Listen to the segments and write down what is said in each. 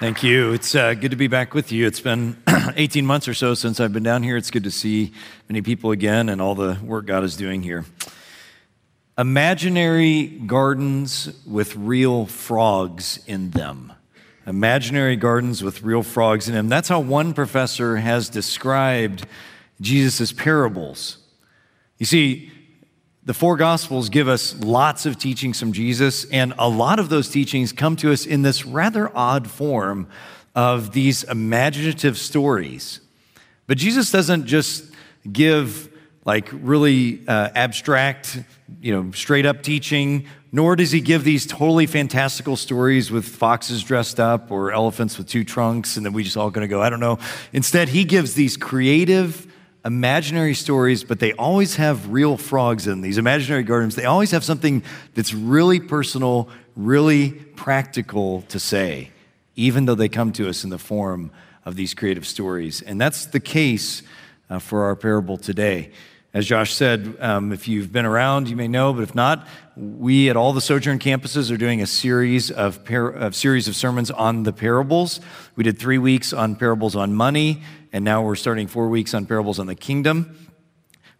Thank you. It's uh, good to be back with you. It's been 18 months or so since I've been down here. It's good to see many people again and all the work God is doing here. Imaginary gardens with real frogs in them. Imaginary gardens with real frogs in them. That's how one professor has described Jesus' parables. You see, the four Gospels give us lots of teachings from Jesus, and a lot of those teachings come to us in this rather odd form of these imaginative stories. But Jesus doesn't just give like really uh, abstract, you know, straight up teaching, nor does he give these totally fantastical stories with foxes dressed up or elephants with two trunks, and then we just all gonna go, I don't know. Instead, he gives these creative, imaginary stories, but they always have real frogs in these imaginary gardens. They always have something that's really personal, really practical to say, even though they come to us in the form of these creative stories. And that's the case uh, for our parable today. As Josh said, um, if you've been around, you may know, but if not, we at all the Sojourn campuses are doing a series of, par- of series of sermons on the parables. We did three weeks on parables on money and now we're starting four weeks on parables on the kingdom.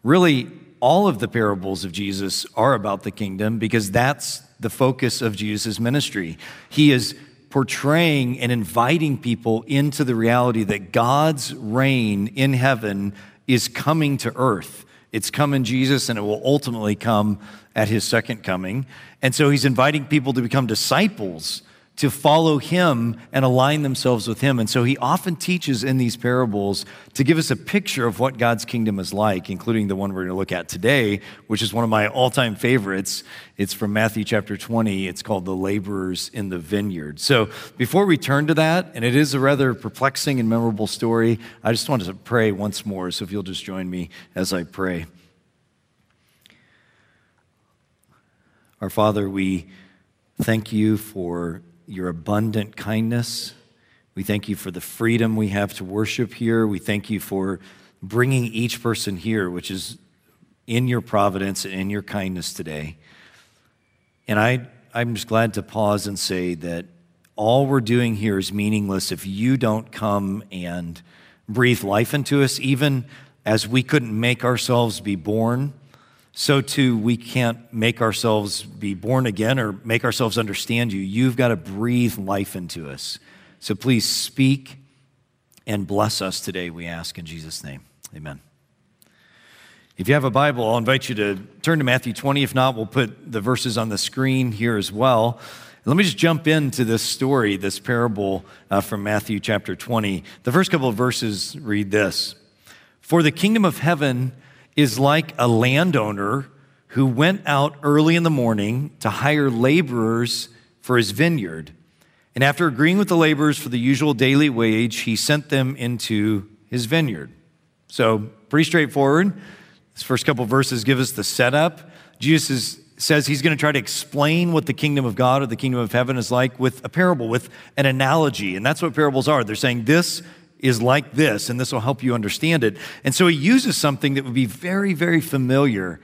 Really, all of the parables of Jesus are about the kingdom because that's the focus of Jesus' ministry. He is portraying and inviting people into the reality that God's reign in heaven is coming to earth. It's come in Jesus and it will ultimately come at his second coming. And so he's inviting people to become disciples to follow him and align themselves with him. And so he often teaches in these parables to give us a picture of what God's kingdom is like, including the one we're going to look at today, which is one of my all time favorites. It's from Matthew chapter 20. It's called The Laborers in the Vineyard. So before we turn to that, and it is a rather perplexing and memorable story, I just wanted to pray once more. So if you'll just join me as I pray. Our Father, we thank you for your abundant kindness. We thank you for the freedom we have to worship here. We thank you for bringing each person here, which is in your providence and in your kindness today. And I, I'm just glad to pause and say that all we're doing here is meaningless if you don't come and breathe life into us, even as we couldn't make ourselves be born so too we can't make ourselves be born again or make ourselves understand you. You've got to breathe life into us. So please speak and bless us today, we ask in Jesus' name. Amen. If you have a Bible, I'll invite you to turn to Matthew 20. If not, we'll put the verses on the screen here as well. Let me just jump into this story, this parable uh, from Matthew chapter 20. The first couple of verses read this For the kingdom of heaven is like a landowner who went out early in the morning to hire laborers for his vineyard. And after agreeing with the laborers for the usual daily wage, he sent them into his vineyard. So, pretty straightforward. This first couple verses give us the setup. Jesus is, says he's going to try to explain what the kingdom of God or the kingdom of heaven is like with a parable, with an analogy. And that's what parables are. They're saying this is like this, and this will help you understand it. And so he uses something that would be very, very familiar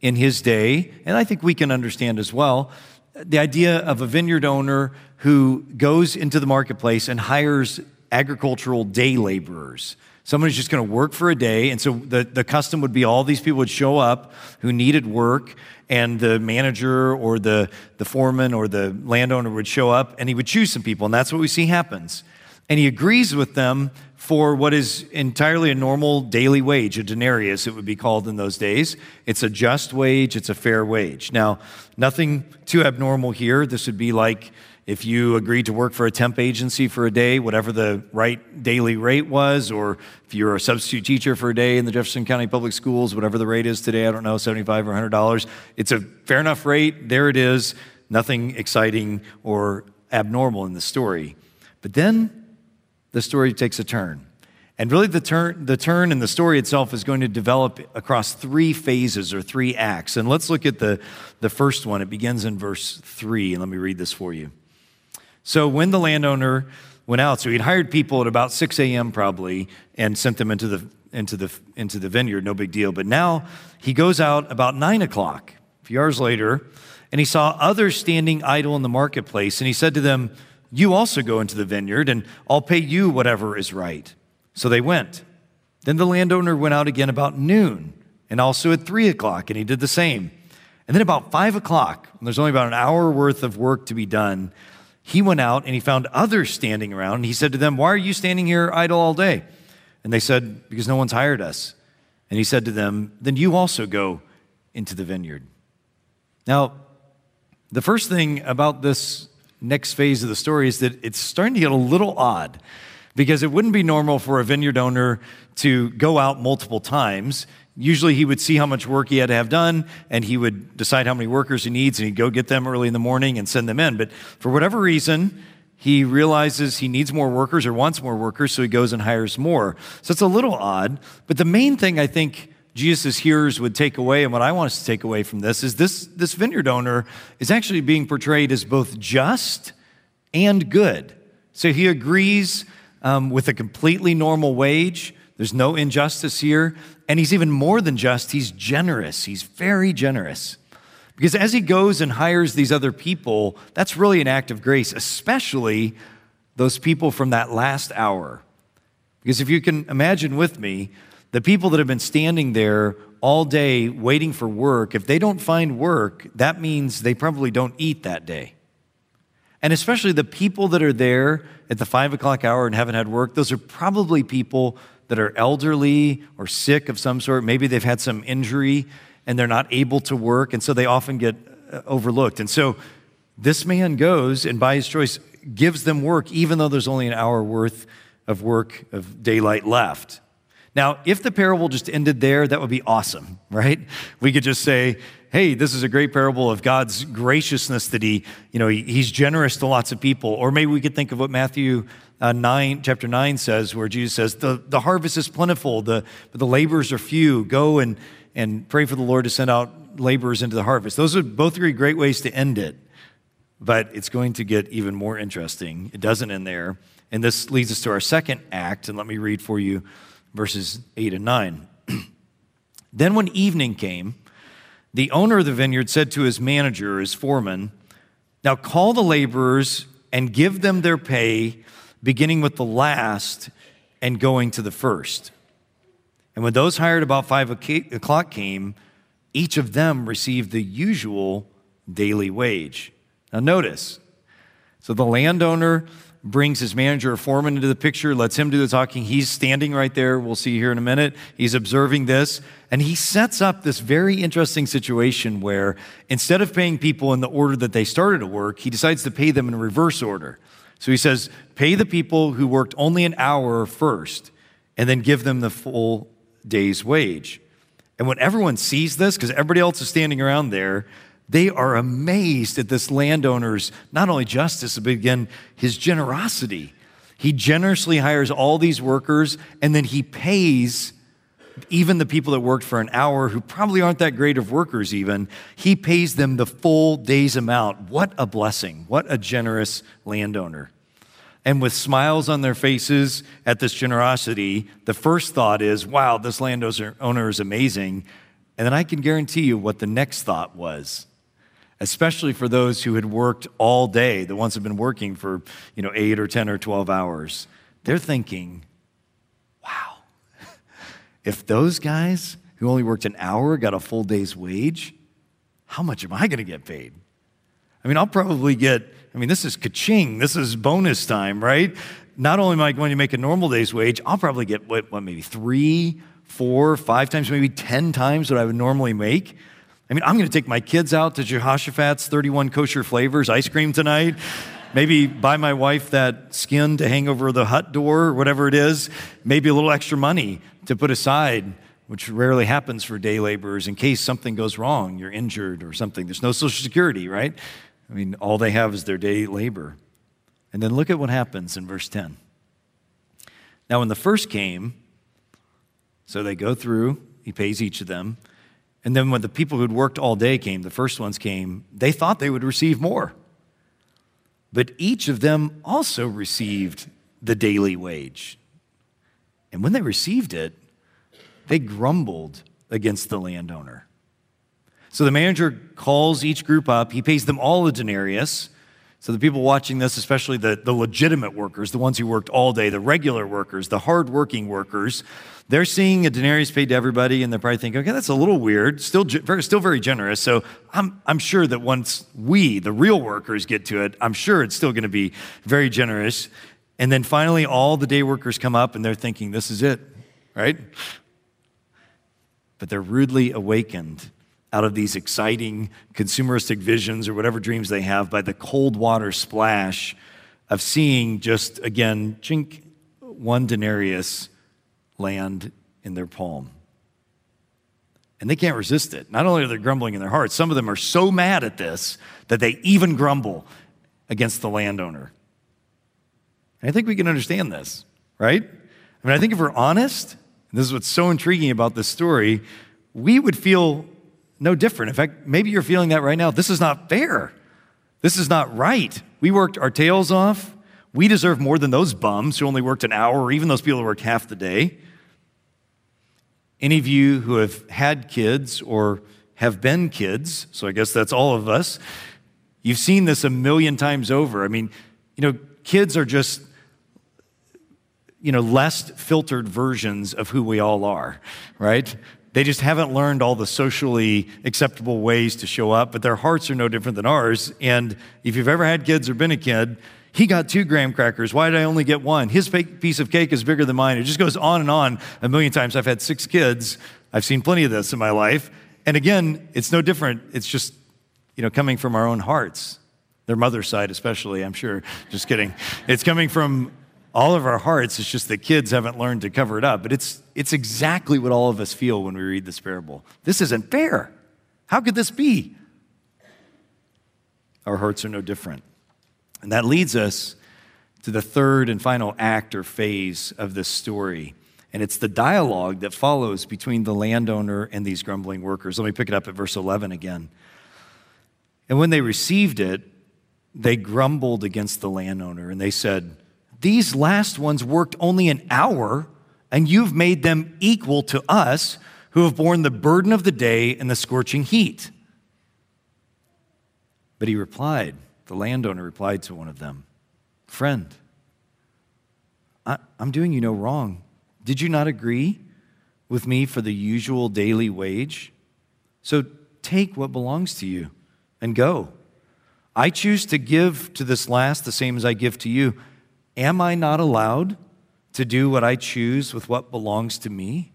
in his day, and I think we can understand as well the idea of a vineyard owner who goes into the marketplace and hires agricultural day laborers. Someone who's just going to work for a day. And so the, the custom would be all these people would show up who needed work, and the manager or the, the foreman or the landowner would show up and he would choose some people. And that's what we see happens and he agrees with them for what is entirely a normal daily wage, a denarius, it would be called in those days. It's a just wage, it's a fair wage. Now, nothing too abnormal here. This would be like if you agreed to work for a temp agency for a day, whatever the right daily rate was, or if you're a substitute teacher for a day in the Jefferson County Public Schools, whatever the rate is today, I don't know, 75 or $100. It's a fair enough rate. There it is. Nothing exciting or abnormal in the story. But then the story takes a turn. And really, the turn, the turn in the story itself is going to develop across three phases or three acts. And let's look at the, the first one. It begins in verse three. And let me read this for you. So, when the landowner went out, so he'd hired people at about 6 a.m. probably and sent them into the, into, the, into the vineyard, no big deal. But now he goes out about 9 o'clock, a few hours later, and he saw others standing idle in the marketplace. And he said to them, You also go into the vineyard, and I'll pay you whatever is right. So they went. Then the landowner went out again about noon, and also at three o'clock, and he did the same. And then about five o'clock, and there's only about an hour worth of work to be done, he went out and he found others standing around. And he said to them, Why are you standing here idle all day? And they said, Because no one's hired us. And he said to them, Then you also go into the vineyard. Now, the first thing about this next phase of the story is that it's starting to get a little odd because it wouldn't be normal for a vineyard owner to go out multiple times. Usually he would see how much work he had to have done and he would decide how many workers he needs and he'd go get them early in the morning and send them in. But for whatever reason, he realizes he needs more workers or wants more workers, so he goes and hires more. So it's a little odd. But the main thing I think Jesus' hearers would take away, and what I want us to take away from this, is this, this vineyard owner is actually being portrayed as both just and good. So he agrees um, with a completely normal wage. There's no injustice here. And he's even more than just, he's generous. He's very generous. Because as he goes and hires these other people, that's really an act of grace, especially those people from that last hour. Because if you can imagine with me, the people that have been standing there all day waiting for work, if they don't find work, that means they probably don't eat that day. And especially the people that are there at the five o'clock hour and haven't had work, those are probably people that are elderly or sick of some sort. Maybe they've had some injury and they're not able to work, and so they often get uh, overlooked. And so this man goes and by his choice gives them work, even though there's only an hour worth of work of daylight left. Now, if the parable just ended there, that would be awesome, right? We could just say, hey, this is a great parable of God's graciousness that he, you know, he, he's generous to lots of people. Or maybe we could think of what Matthew uh, 9, chapter 9 says, where Jesus says, the, the harvest is plentiful, the, but the laborers are few. Go and, and pray for the Lord to send out laborers into the harvest. Those are both three great ways to end it. But it's going to get even more interesting. It doesn't end there. And this leads us to our second act. And let me read for you verses 8 and 9. then, when evening came, the owner of the vineyard said to his manager, his foreman, Now call the laborers and give them their pay, beginning with the last and going to the first. And when those hired about five o'clock came, each of them received the usual daily wage. Now, notice so the landowner brings his manager or foreman into the picture, lets him do the talking. He's standing right there. We'll see here in a minute. He's observing this. And he sets up this very interesting situation where instead of paying people in the order that they started to work, he decides to pay them in reverse order. So he says, pay the people who worked only an hour first, and then give them the full day's wage. And when everyone sees this, because everybody else is standing around there, they are amazed at this landowner's not only justice, but again, his generosity. He generously hires all these workers and then he pays even the people that worked for an hour who probably aren't that great of workers, even. He pays them the full day's amount. What a blessing. What a generous landowner. And with smiles on their faces at this generosity, the first thought is, wow, this landowner is amazing. And then I can guarantee you what the next thought was especially for those who had worked all day, the ones who have been working for, you know, 8 or 10 or 12 hours. They're thinking, wow, if those guys who only worked an hour got a full day's wage, how much am I going to get paid? I mean, I'll probably get, I mean, this is kaching, this is bonus time, right? Not only am I going to make a normal day's wage, I'll probably get, what, what maybe three, four, five times, maybe 10 times what I would normally make. I mean, I'm going to take my kids out to Jehoshaphat's 31 kosher flavors ice cream tonight. Maybe buy my wife that skin to hang over the hut door whatever it is. Maybe a little extra money to put aside, which rarely happens for day laborers in case something goes wrong, you're injured or something. There's no Social Security, right? I mean, all they have is their day labor. And then look at what happens in verse 10. Now, when the first came, so they go through, he pays each of them. And then when the people who'd worked all day came, the first ones came, they thought they would receive more. But each of them also received the daily wage. And when they received it, they grumbled against the landowner. So the manager calls each group up. He pays them all a denarius. So the people watching this, especially the, the legitimate workers, the ones who worked all day, the regular workers, the hardworking workers, they're seeing a denarius paid to everybody, and they're probably thinking, okay, that's a little weird, still, very, still very generous. So I'm, I'm sure that once we, the real workers, get to it, I'm sure it's still going to be very generous. And then finally, all the day workers come up and they're thinking, this is it, right? But they're rudely awakened out of these exciting consumeristic visions or whatever dreams they have by the cold water splash of seeing just, again, chink, one denarius land in their palm. And they can't resist it. Not only are they grumbling in their hearts, some of them are so mad at this that they even grumble against the landowner. And I think we can understand this, right? I mean, I think if we're honest, and this is what's so intriguing about this story, we would feel no different. In fact, maybe you're feeling that right now. This is not fair. This is not right. We worked our tails off. We deserve more than those bums who only worked an hour, or even those people who worked half the day. Any of you who have had kids or have been kids, so I guess that's all of us, you've seen this a million times over. I mean, you know, kids are just, you know, less filtered versions of who we all are, right? They just haven't learned all the socially acceptable ways to show up, but their hearts are no different than ours. And if you've ever had kids or been a kid, he got two graham crackers. Why did I only get one? His piece of cake is bigger than mine. It just goes on and on a million times. I've had six kids. I've seen plenty of this in my life. And again, it's no different. It's just, you know, coming from our own hearts. Their mother's side, especially, I'm sure. Just kidding. It's coming from all of our hearts. It's just that kids haven't learned to cover it up. But it's, it's exactly what all of us feel when we read this parable. This isn't fair. How could this be? Our hearts are no different. And that leads us to the third and final act or phase of this story. And it's the dialogue that follows between the landowner and these grumbling workers. Let me pick it up at verse 11 again. And when they received it, they grumbled against the landowner and they said, These last ones worked only an hour, and you've made them equal to us who have borne the burden of the day and the scorching heat. But he replied, the landowner replied to one of them, Friend, I, am doing you no wrong. Did you not agree with me for the usual daily wage? So take what belongs to you and go. I choose to give to this last the same as I give to you. Am I not allowed to do what I choose with what belongs to me?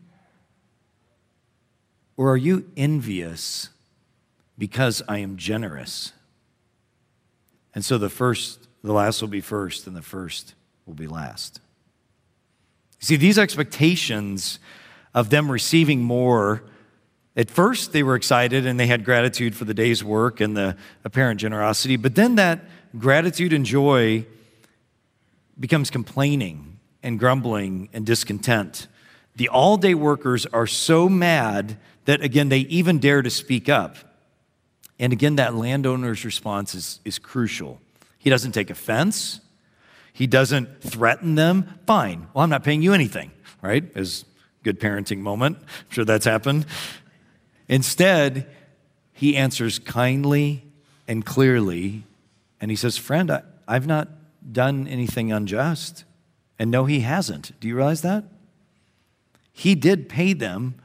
Or are you envious because I am generous? And so the first, the last will be first, and the first will be last. See, these expectations of them receiving more, at first they were excited and they had gratitude for the day's work and the apparent generosity, but then that gratitude and joy becomes complaining and grumbling and discontent. The all day workers are so mad that, again, they even dare to speak up. And again, that landowner's response is, is crucial. He doesn't take offense, he doesn't threaten them. Fine, well, I'm not paying you anything, right? Is good parenting moment. I'm sure that's happened. Instead, he answers kindly and clearly, and he says, Friend, I, I've not done anything unjust. And no, he hasn't. Do you realize that? He did pay them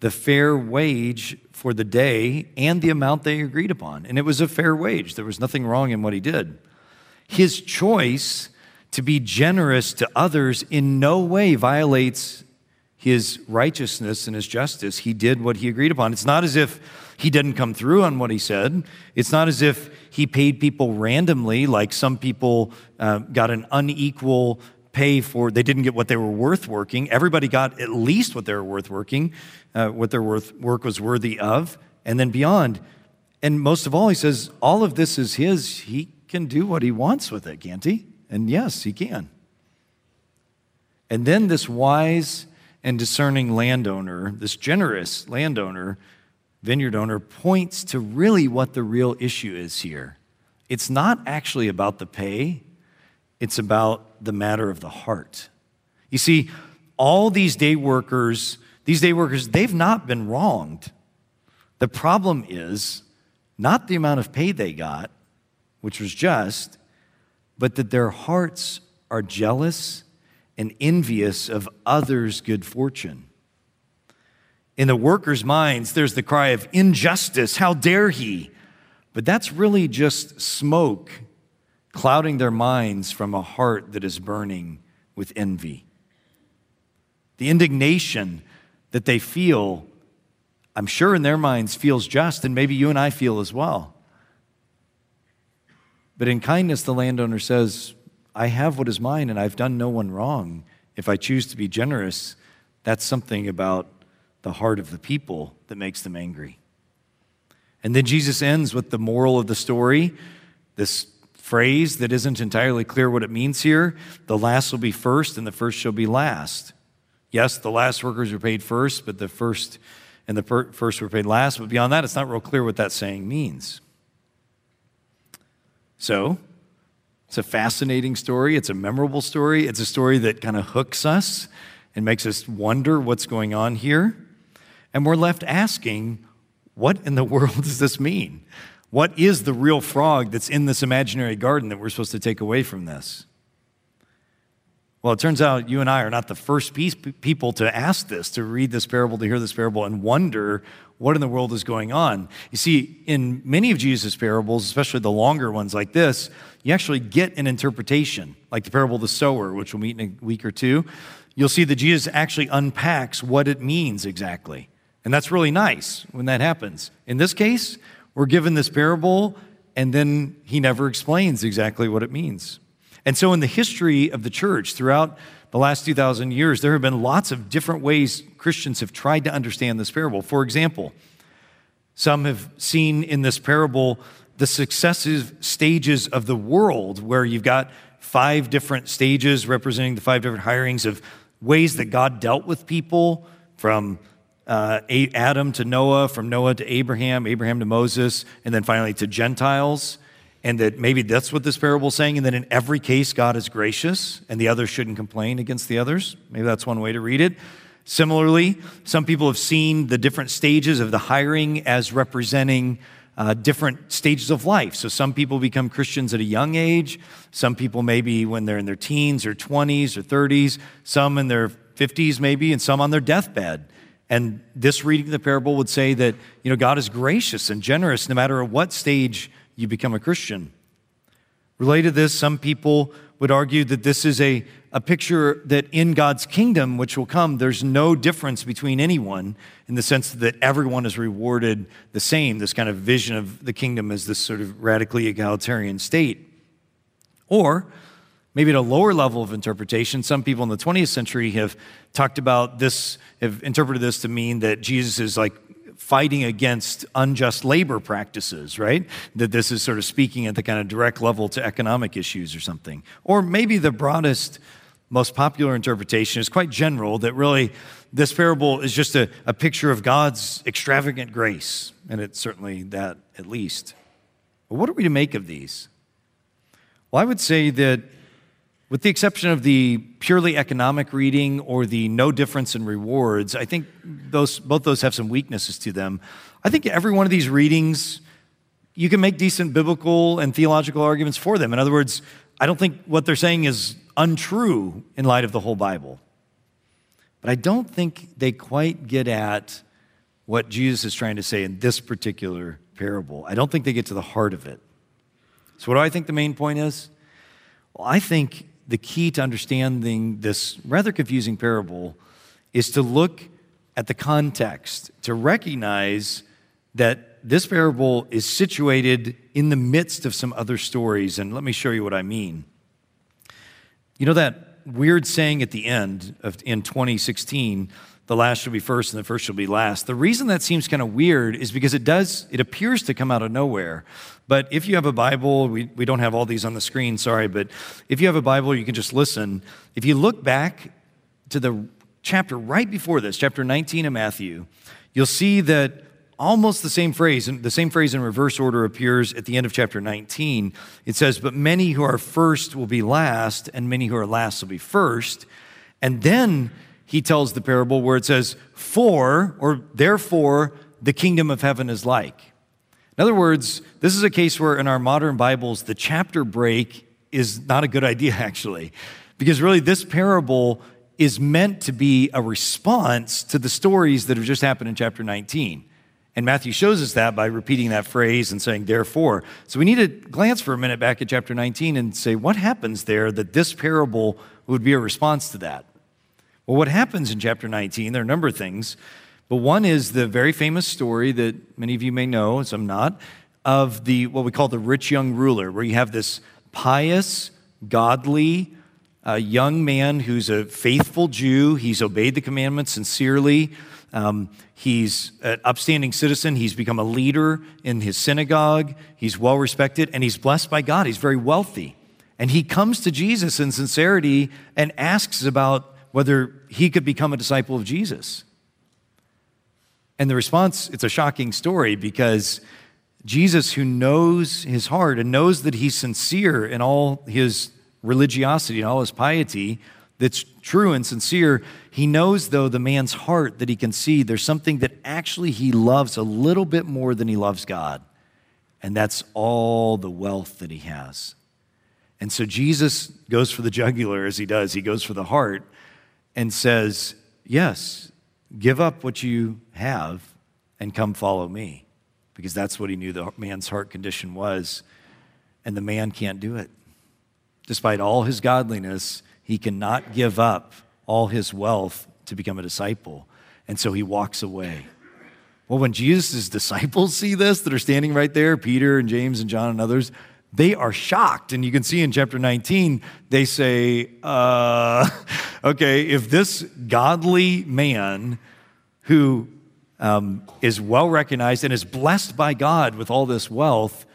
the fair wage for the day and the amount they agreed upon. And it was a fair wage. There was nothing wrong in what he did. His choice to be generous to others in no way violates his righteousness and his justice. He did what he agreed upon. It's not as if he didn't come through on what he said. It's not as if he paid people randomly, like some people uh, got an unequal pay for, they didn't get what they were worth working. Everybody got at least what they were worth working, uh, what their worth, work was worthy of, and then beyond. And most of all, he says, all of this is his. He can do what he wants with it, can't he? And yes, he can. And then this wise and discerning landowner, this generous landowner, vineyard owner, points to really what the real issue is here. It's not actually about the pay, it's about the matter of the heart. You see, all these day workers, these day workers, they've not been wronged. The problem is not the amount of pay they got, which was just, but that their hearts are jealous and envious of others' good fortune. In the workers' minds, there's the cry of injustice. How dare he? But that's really just smoke clouding their minds from a heart that is burning with envy. The indignation that they feel, I'm sure in their minds, feels just, and maybe you and I feel as well. But in kindness, the landowner says, I have what is mine, and I've done no one wrong. If I choose to be generous, that's something about the heart of the people that makes them angry. And then Jesus ends with the moral of the story, this phrase that isn't entirely clear what it means here the last will be first, and the first shall be last. Yes, the last workers were paid first, but the first and the per- first were paid last. But beyond that, it's not real clear what that saying means. So, it's a fascinating story. It's a memorable story. It's a story that kind of hooks us and makes us wonder what's going on here. And we're left asking, what in the world does this mean? What is the real frog that's in this imaginary garden that we're supposed to take away from this? Well, it turns out you and I are not the first piece, people to ask this, to read this parable, to hear this parable, and wonder what in the world is going on. You see, in many of Jesus' parables, especially the longer ones like this, you actually get an interpretation, like the parable of the sower, which we'll meet in a week or two. You'll see that Jesus actually unpacks what it means exactly. And that's really nice when that happens. In this case, we're given this parable, and then he never explains exactly what it means. And so, in the history of the church throughout the last 2,000 years, there have been lots of different ways Christians have tried to understand this parable. For example, some have seen in this parable the successive stages of the world, where you've got five different stages representing the five different hirings of ways that God dealt with people from uh, Adam to Noah, from Noah to Abraham, Abraham to Moses, and then finally to Gentiles. And that maybe that's what this parable is saying, and that in every case, God is gracious and the others shouldn't complain against the others. Maybe that's one way to read it. Similarly, some people have seen the different stages of the hiring as representing uh, different stages of life. So some people become Christians at a young age, some people maybe when they're in their teens or 20s or 30s, some in their 50s maybe, and some on their deathbed. And this reading of the parable would say that, you know, God is gracious and generous no matter at what stage you become a Christian. Related to this, some people would argue that this is a, a picture that in God's kingdom, which will come, there's no difference between anyone in the sense that everyone is rewarded the same, this kind of vision of the kingdom as this sort of radically egalitarian state. Or Maybe at a lower level of interpretation, some people in the 20th century have talked about this, have interpreted this to mean that Jesus is like fighting against unjust labor practices, right? That this is sort of speaking at the kind of direct level to economic issues or something. Or maybe the broadest, most popular interpretation is quite general that really this parable is just a, a picture of God's extravagant grace. And it's certainly that at least. But what are we to make of these? Well, I would say that with the exception of the purely economic reading or the no difference in rewards, I think those, both those have some weaknesses to them. I think every one of these readings, you can make decent biblical and theological arguments for them. In other words, I don't think what they're saying is untrue in light of the whole Bible. But I don't think they quite get at what Jesus is trying to say in this particular parable. I don't think they get to the heart of it. So, what do I think the main point is? Well, I think the key to understanding this rather confusing parable is to look at the context, to recognize that this parable is situated in the midst of some other stories. And let me show you what I mean. You know that weird saying at the end of in 2016 the last shall be first and the first shall be last. The reason that seems kind of weird is because it does, it appears to come out of nowhere. But if you have a Bible, we, we don't have all these on the screen, sorry, but if you have a Bible, you can just listen. If you look back to the chapter right before this, chapter 19 of Matthew, you'll see that almost the same phrase, the same phrase in reverse order appears at the end of chapter 19. It says, But many who are first will be last, and many who are last will be first. And then he tells the parable where it says, For, or therefore, the kingdom of heaven is like. In other words, this is a case where in our modern Bibles, the chapter break is not a good idea, actually, because really this parable is meant to be a response to the stories that have just happened in chapter 19. And Matthew shows us that by repeating that phrase and saying, therefore. So we need to glance for a minute back at chapter 19 and say, what happens there that this parable would be a response to that? Well, what happens in chapter 19, there are a number of things, but one is the very famous story that many of you may know, and some not, of the what we call the rich young ruler, where you have this pious, godly, uh, young man who's a faithful Jew. He's obeyed the commandments sincerely. Um, he's an upstanding citizen. He's become a leader in his synagogue. He's well respected and he's blessed by God. He's very wealthy. And he comes to Jesus in sincerity and asks about whether he could become a disciple of Jesus. And the response, it's a shocking story because Jesus, who knows his heart and knows that he's sincere in all his religiosity and all his piety, that's true and sincere, he knows, though, the man's heart that he can see there's something that actually he loves a little bit more than he loves God. And that's all the wealth that he has. And so Jesus goes for the jugular as he does, he goes for the heart and says, Yes, give up what you have and come follow me. Because that's what he knew the man's heart condition was. And the man can't do it. Despite all his godliness, he cannot give up all his wealth to become a disciple. And so he walks away. Well, when Jesus' disciples see this that are standing right there, Peter and James and John and others, they are shocked. And you can see in chapter 19, they say, uh, okay, if this godly man who um, is well recognized and is blessed by God with all this wealth,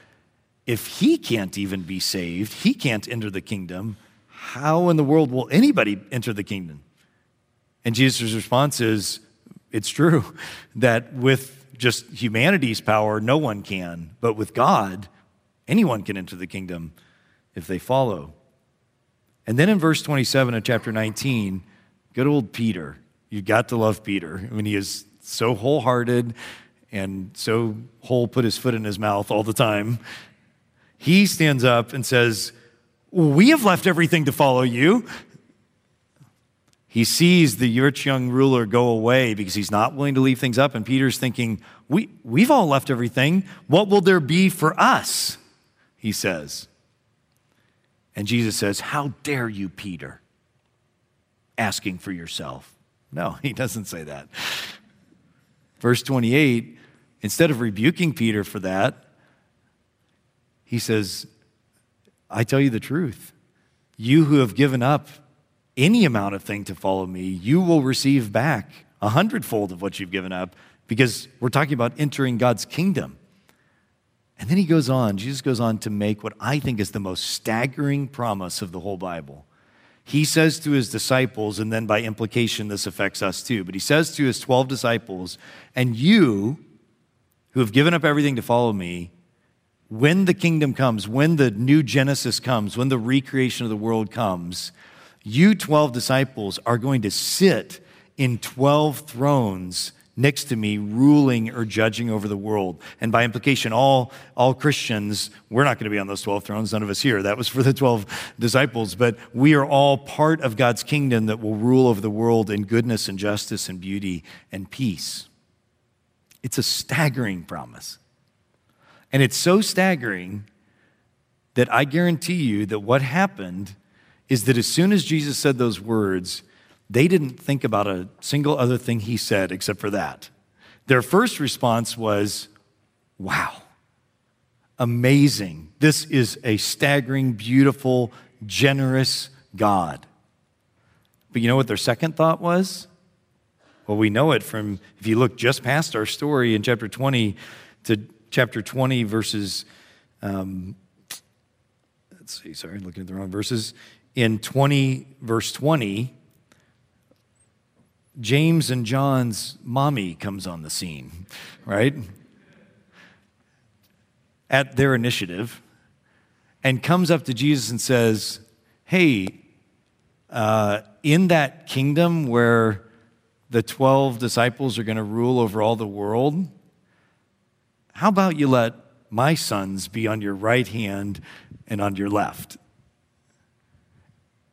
if he can't even be saved, he can't enter the kingdom, how in the world will anybody enter the kingdom? And Jesus' response is, it's true that with just humanity's power, no one can, but with God, Anyone can enter the kingdom if they follow. And then in verse 27 of chapter 19, good old Peter—you've got to love Peter. I mean, he is so wholehearted and so whole put his foot in his mouth all the time. He stands up and says, We have left everything to follow you. He sees the rich young ruler go away because he's not willing to leave things up. And Peter's thinking, we, We've all left everything. What will there be for us? He says. And Jesus says, How dare you, Peter, asking for yourself? No, he doesn't say that. Verse 28, instead of rebuking Peter for that, he says, I tell you the truth. You who have given up any amount of thing to follow me, you will receive back a hundredfold of what you've given up because we're talking about entering God's kingdom. And then he goes on, Jesus goes on to make what I think is the most staggering promise of the whole Bible. He says to his disciples, and then by implication, this affects us too, but he says to his 12 disciples, and you who have given up everything to follow me, when the kingdom comes, when the new Genesis comes, when the recreation of the world comes, you 12 disciples are going to sit in 12 thrones next to me ruling or judging over the world. And by implication, all, all Christians, we're not going to be on those 12 thrones, none of us here. That was for the 12 disciples, but we are all part of God's kingdom that will rule over the world in goodness and justice and beauty and peace. It's a staggering promise. And it's so staggering that I guarantee you that what happened is that as soon as Jesus said those words, they didn't think about a single other thing he said except for that. Their first response was, Wow, amazing. This is a staggering, beautiful, generous God. But you know what their second thought was? Well, we know it from, if you look just past our story in chapter 20 to chapter 20, verses, um, let's see, sorry, looking at the wrong verses. In 20, verse 20, James and John's mommy comes on the scene, right? At their initiative, and comes up to Jesus and says, Hey, uh, in that kingdom where the 12 disciples are going to rule over all the world, how about you let my sons be on your right hand and on your left?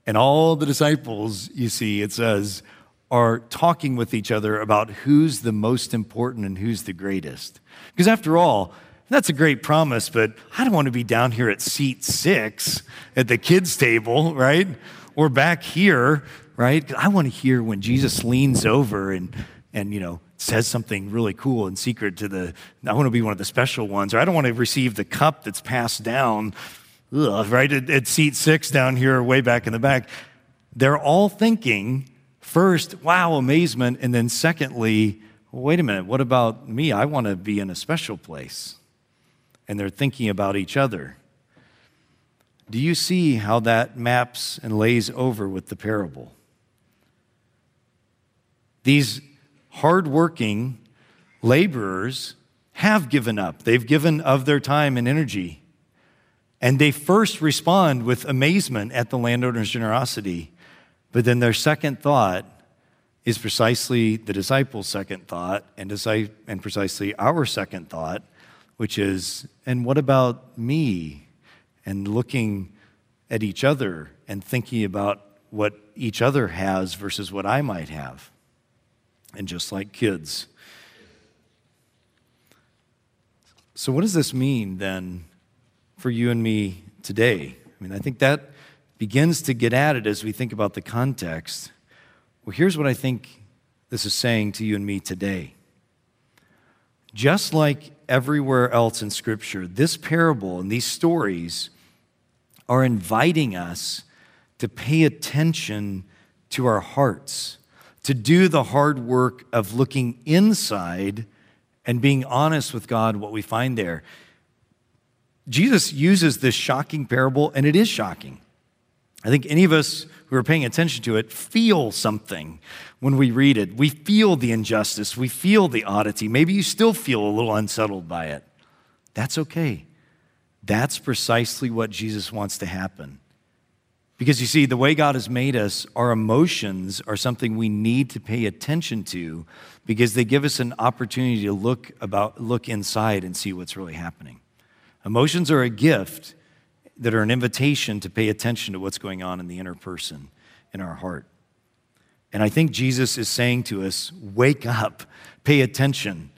And all the disciples, you see, it says, are talking with each other about who's the most important and who's the greatest. Because after all, that's a great promise, but I don't want to be down here at seat six at the kids' table, right? Or back here, right? I want to hear when Jesus leans over and, and you know, says something really cool and secret to the, I want to be one of the special ones, or I don't want to receive the cup that's passed down, ugh, right, at, at seat six down here, way back in the back. They're all thinking, first, wow, amazement, and then secondly, wait a minute, what about me? I want to be in a special place and they're thinking about each other. Do you see how that maps and lays over with the parable? These hardworking laborers have given up. They've given of their time and energy. And they first respond with amazement at the landowner's generosity. But then their second thought is precisely the disciples' second thought and, and precisely our second thought which is, and what about me? And looking at each other and thinking about what each other has versus what I might have. And just like kids. So, what does this mean then for you and me today? I mean, I think that begins to get at it as we think about the context. Well, here's what I think this is saying to you and me today. Just like everywhere else in Scripture, this parable and these stories are inviting us to pay attention to our hearts, to do the hard work of looking inside and being honest with God, what we find there. Jesus uses this shocking parable, and it is shocking. I think any of us who are paying attention to it feel something when we read it. We feel the injustice, we feel the oddity. Maybe you still feel a little unsettled by it. That's okay. That's precisely what Jesus wants to happen. Because you see, the way God has made us, our emotions are something we need to pay attention to because they give us an opportunity to look about look inside and see what's really happening. Emotions are a gift that are an invitation to pay attention to what's going on in the inner person, in our heart. And I think Jesus is saying to us, wake up, pay attention.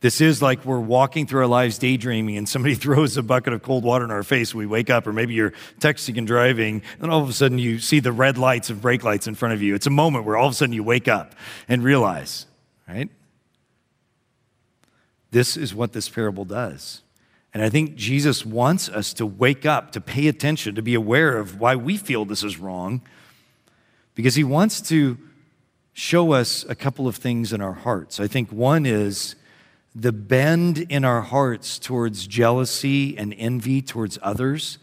This is like we're walking through our lives daydreaming and somebody throws a bucket of cold water in our face. We wake up, or maybe you're texting and driving, and all of a sudden you see the red lights and brake lights in front of you. It's a moment where all of a sudden you wake up and realize, right? This is what this parable does. And I think Jesus wants us to wake up, to pay attention, to be aware of why we feel this is wrong, because he wants to show us a couple of things in our hearts. I think one is the bend in our hearts towards jealousy and envy towards others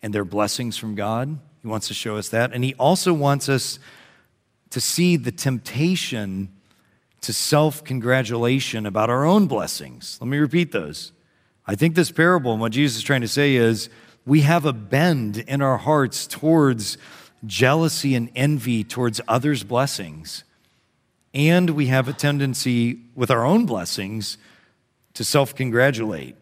and their blessings from God. He wants to show us that. And he also wants us to see the temptation to self congratulation about our own blessings. Let me repeat those I think this parable and what Jesus is trying to say is we have a bend in our hearts towards jealousy and envy towards others' blessings. And we have a tendency with our own blessings to self congratulate.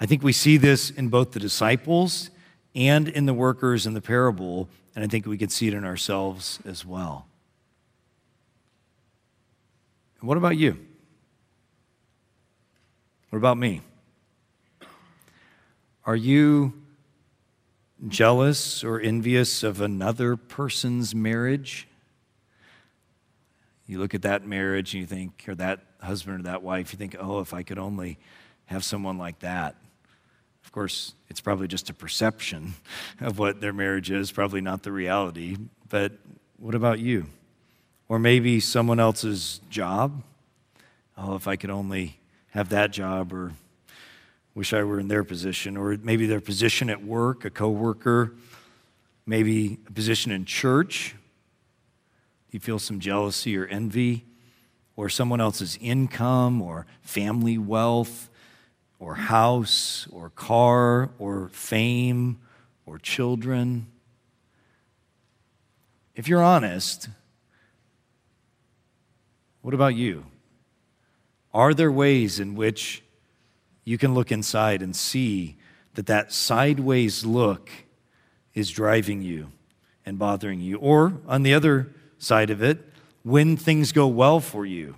I think we see this in both the disciples and in the workers in the parable, and I think we could see it in ourselves as well. And what about you? What about me? Are you jealous or envious of another person's marriage? You look at that marriage and you think, or that husband or that wife, you think, oh, if I could only have someone like that. Of course, it's probably just a perception of what their marriage is, probably not the reality. But what about you? Or maybe someone else's job? Oh, if I could only have that job or wish I were in their position, or maybe their position at work, a coworker, maybe a position in church. You feel some jealousy or envy, or someone else's income, or family wealth, or house, or car, or fame, or children. If you're honest, what about you? Are there ways in which you can look inside and see that that sideways look is driving you and bothering you. Or on the other side of it, when things go well for you,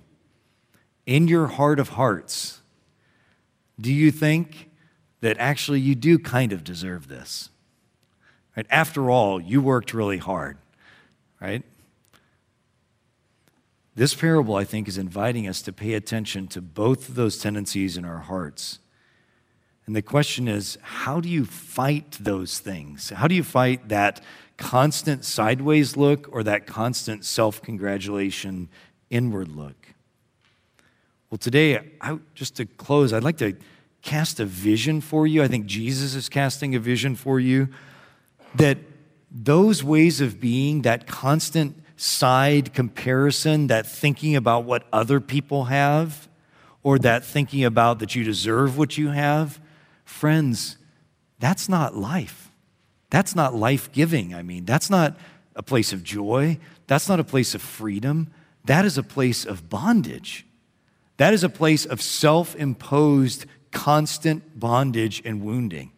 in your heart of hearts, do you think that actually you do kind of deserve this? Right? After all, you worked really hard, right? This parable, I think, is inviting us to pay attention to both of those tendencies in our hearts. And the question is how do you fight those things? How do you fight that constant sideways look or that constant self congratulation inward look? Well, today, I, just to close, I'd like to cast a vision for you. I think Jesus is casting a vision for you that those ways of being, that constant side comparison, that thinking about what other people have, or that thinking about that you deserve what you have, friends, that's not life. That's not life giving. I mean, that's not a place of joy. That's not a place of freedom. That is a place of bondage. That is a place of self imposed, constant bondage and wounding.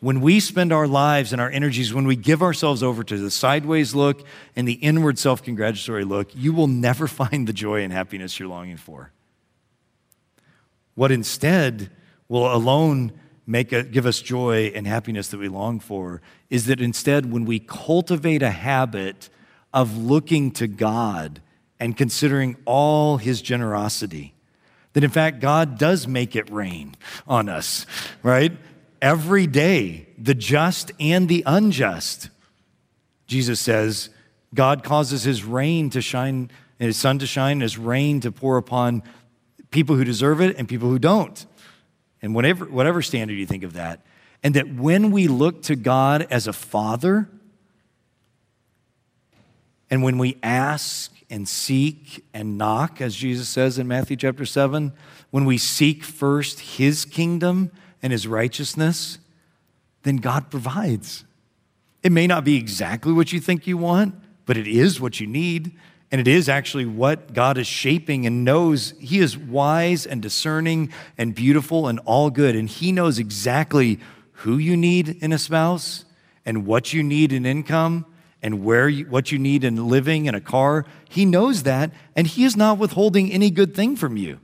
When we spend our lives and our energies, when we give ourselves over to the sideways look and the inward self congratulatory look, you will never find the joy and happiness you're longing for. What instead will alone make a, give us joy and happiness that we long for is that instead, when we cultivate a habit of looking to God and considering all his generosity, that in fact God does make it rain on us, right? Every day, the just and the unjust. Jesus says, God causes his rain to shine and his sun to shine, his rain to pour upon people who deserve it and people who don't. And whatever, whatever standard you think of that. And that when we look to God as a father, and when we ask and seek and knock, as Jesus says in Matthew chapter 7, when we seek first his kingdom and his righteousness, then God provides. It may not be exactly what you think you want, but it is what you need. And it is actually what God is shaping and knows. He is wise and discerning and beautiful and all good. And He knows exactly who you need in a spouse and what you need in income and where you, what you need in living in a car. He knows that, and He is not withholding any good thing from you.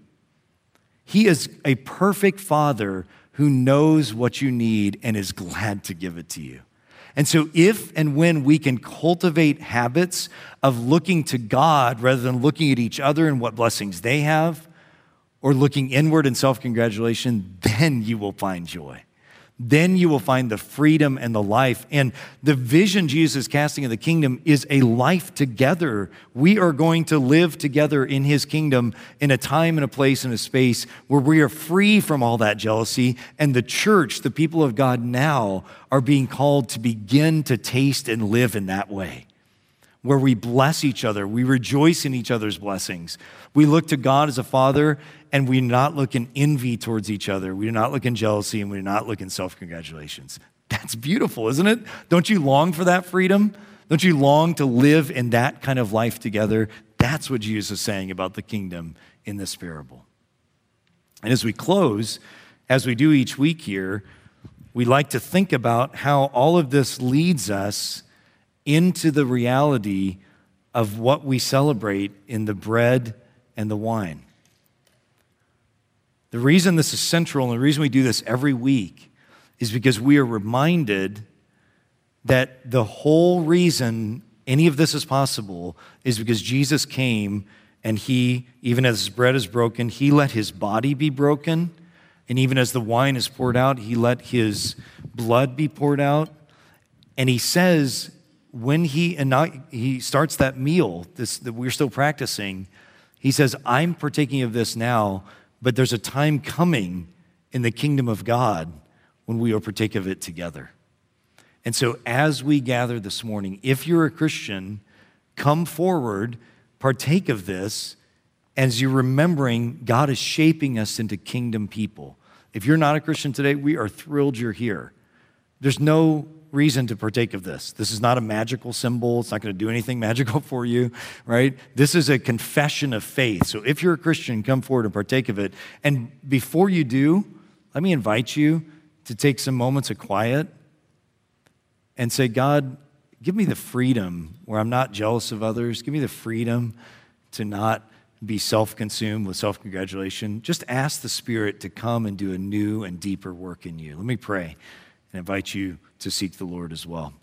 He is a perfect Father who knows what you need and is glad to give it to you. And so, if and when we can cultivate habits of looking to God rather than looking at each other and what blessings they have, or looking inward in self congratulation, then you will find joy then you will find the freedom and the life. And the vision Jesus is casting of the kingdom is a life together. We are going to live together in his kingdom in a time and a place and a space where we are free from all that jealousy. And the church, the people of God now, are being called to begin to taste and live in that way where we bless each other, we rejoice in each other's blessings. We look to God as a father, and we do not look in envy towards each other. We do not look in jealousy, and we do not look in self congratulations. That's beautiful, isn't it? Don't you long for that freedom? Don't you long to live in that kind of life together? That's what Jesus is saying about the kingdom in this parable. And as we close, as we do each week here, we like to think about how all of this leads us into the reality of what we celebrate in the bread and the wine. The reason this is central and the reason we do this every week is because we are reminded that the whole reason any of this is possible is because Jesus came and he, even as his bread is broken, he let his body be broken. And even as the wine is poured out, he let his blood be poured out. And he says when he, he starts that meal this, that we're still practicing, he says, I'm partaking of this now, but there's a time coming in the kingdom of God when we will partake of it together. And so, as we gather this morning, if you're a Christian, come forward, partake of this, as you're remembering God is shaping us into kingdom people. If you're not a Christian today, we are thrilled you're here. There's no reason to partake of this. This is not a magical symbol. It's not going to do anything magical for you, right? This is a confession of faith. So if you're a Christian, come forward and partake of it. And before you do, let me invite you to take some moments of quiet and say, God, give me the freedom where I'm not jealous of others. Give me the freedom to not be self consumed with self congratulation. Just ask the Spirit to come and do a new and deeper work in you. Let me pray and invite you to seek the Lord as well.